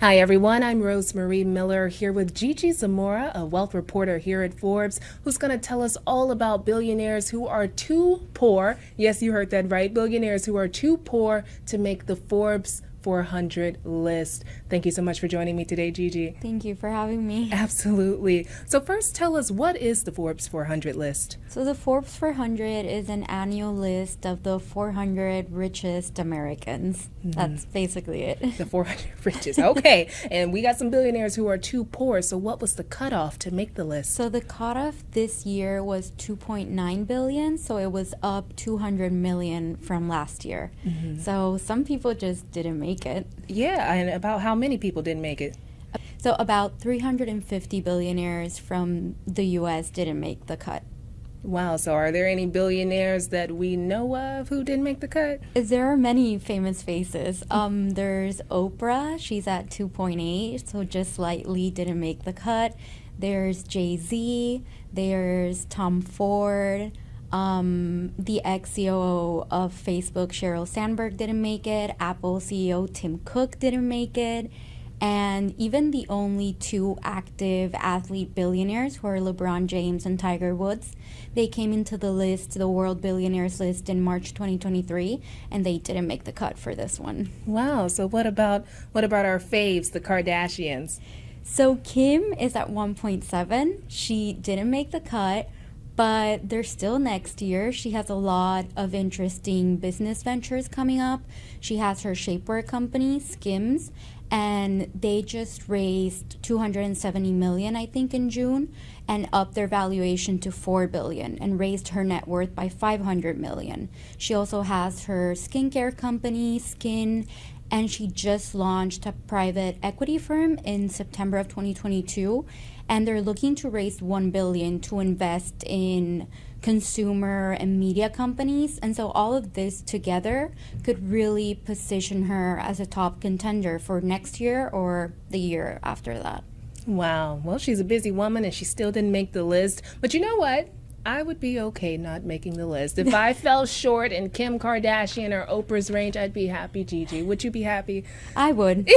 Hi, everyone. I'm Rosemarie Miller here with Gigi Zamora, a wealth reporter here at Forbes, who's going to tell us all about billionaires who are too poor. Yes, you heard that right. Billionaires who are too poor to make the Forbes 400 list. Thank you so much for joining me today, Gigi. Thank you for having me. Absolutely. So, first, tell us what is the Forbes 400 list? So, the Forbes 400 is an annual list of the 400 richest Americans. Mm-hmm. That's basically it. The 400 richest. Okay. and we got some billionaires who are too poor. So, what was the cutoff to make the list? So, the cutoff this year was 2.9 billion. So, it was up 200 million from last year. Mm-hmm. So, some people just didn't make it. Yeah. And about how many people didn't make it? So, about 350 billionaires from the US didn't make the cut. Wow. So, are there any billionaires that we know of who didn't make the cut? There are many famous faces. Um, there's Oprah. She's at 2.8, so just slightly didn't make the cut. There's Jay Z. There's Tom Ford. Um, the ex CEO of Facebook, Sheryl Sandberg, didn't make it. Apple CEO Tim Cook didn't make it. And even the only two active athlete billionaires, who are LeBron James and Tiger Woods, they came into the list, the World Billionaires list, in March 2023, and they didn't make the cut for this one. Wow. So what about what about our faves, the Kardashians? So Kim is at 1.7. She didn't make the cut but they're still next year. She has a lot of interesting business ventures coming up. She has her shapewear company, Skims, and they just raised 270 million I think in June and upped their valuation to 4 billion and raised her net worth by 500 million. She also has her skincare company, SKKN, and she just launched a private equity firm in September of 2022 and they're looking to raise 1 billion to invest in consumer and media companies. And so all of this together could really position her as a top contender for next year or the year after that. Wow. Well she's a busy woman and she still didn't make the list. But you know what I would be okay not making the list. If I fell short in Kim Kardashian or Oprah's range, I'd be happy, Gigi. Would you be happy? I would.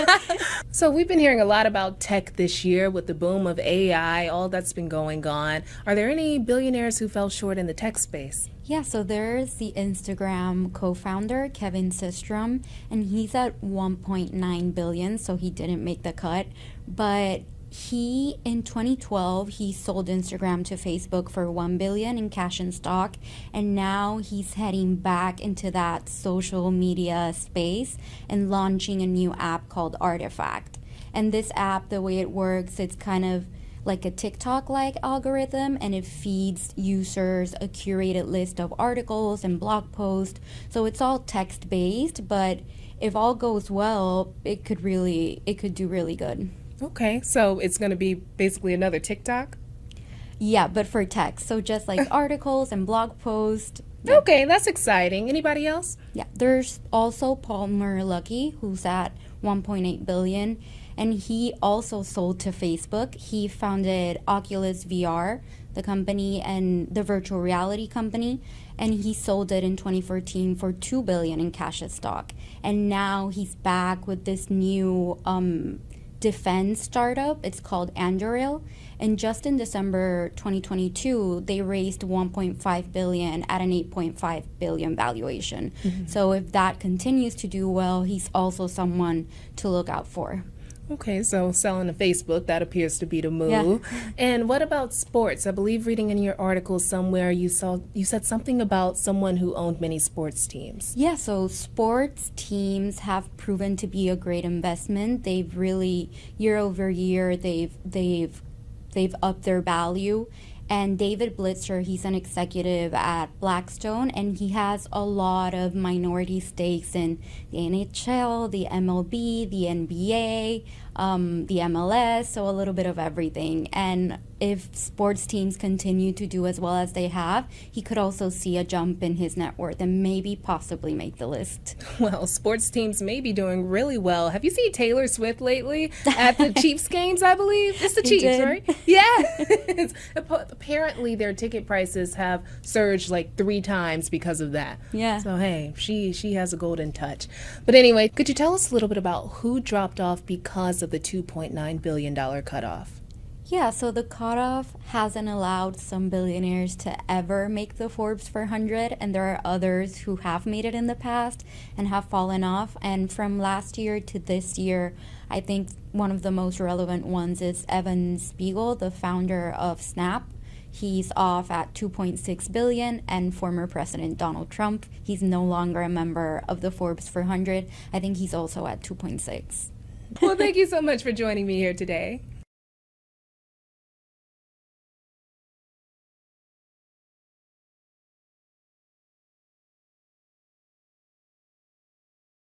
so, we've been hearing a lot about tech this year with the boom of AI, all that's been going on. Are there any billionaires who fell short in the tech space? Yeah, so there's the Instagram co-founder Kevin Systrom and he's at 1.9 billion, so he didn't make the cut, but he in 2012 he sold instagram to facebook for 1 billion in cash and stock and now he's heading back into that social media space and launching a new app called artifact and this app the way it works it's kind of like a TikTok like algorithm and it feeds users a curated list of articles and blog posts. So it's all text based, but if all goes well, it could really it could do really good. Okay, so it's going to be basically another TikTok? Yeah, but for text. So just like articles and blog posts. Yeah. Okay, that's exciting. Anybody else? Yeah, there's also Palmer Luckey, who's at 1.8 billion, and he also sold to Facebook. He founded Oculus VR, the company and the virtual reality company, and he sold it in 2014 for 2 billion in cash at stock. And now he's back with this new um, defense startup. It's called Anduril. And just in December 2022, they raised 1.5 billion at an 8.5 billion valuation. Mm-hmm. So if that continues to do well, he's also someone to look out for. Okay, so selling to Facebook, that appears to be the move. Yeah. And what about sports? I believe reading in your article somewhere you saw you said something about someone who owned many sports teams. Yeah, so sports teams have proven to be a great investment. They've really year over year they've they've they've upped their value and David Blitzer, he's an executive at Blackstone, and he has a lot of minority stakes in the NHL, the MLB, the NBA, um, the MLS, so a little bit of everything. And if sports teams continue to do as well as they have, he could also see a jump in his net worth and maybe possibly make the list. Well, sports teams may be doing really well. Have you seen Taylor Swift lately at the Chiefs games, I believe? It's the Chiefs, did. right? Yeah. Apparently, their ticket prices have surged like three times because of that. Yeah. So, hey, she, she has a golden touch. But anyway, could you tell us a little bit about who dropped off because of the $2.9 billion cutoff? Yeah, so the cutoff hasn't allowed some billionaires to ever make the Forbes 400, and there are others who have made it in the past and have fallen off. And from last year to this year, I think one of the most relevant ones is Evan Spiegel, the founder of Snap. He's off at 2.6 billion, and former President Donald Trump, he's no longer a member of the Forbes 400. I think he's also at 2.6. Well, thank you so much for joining me here today.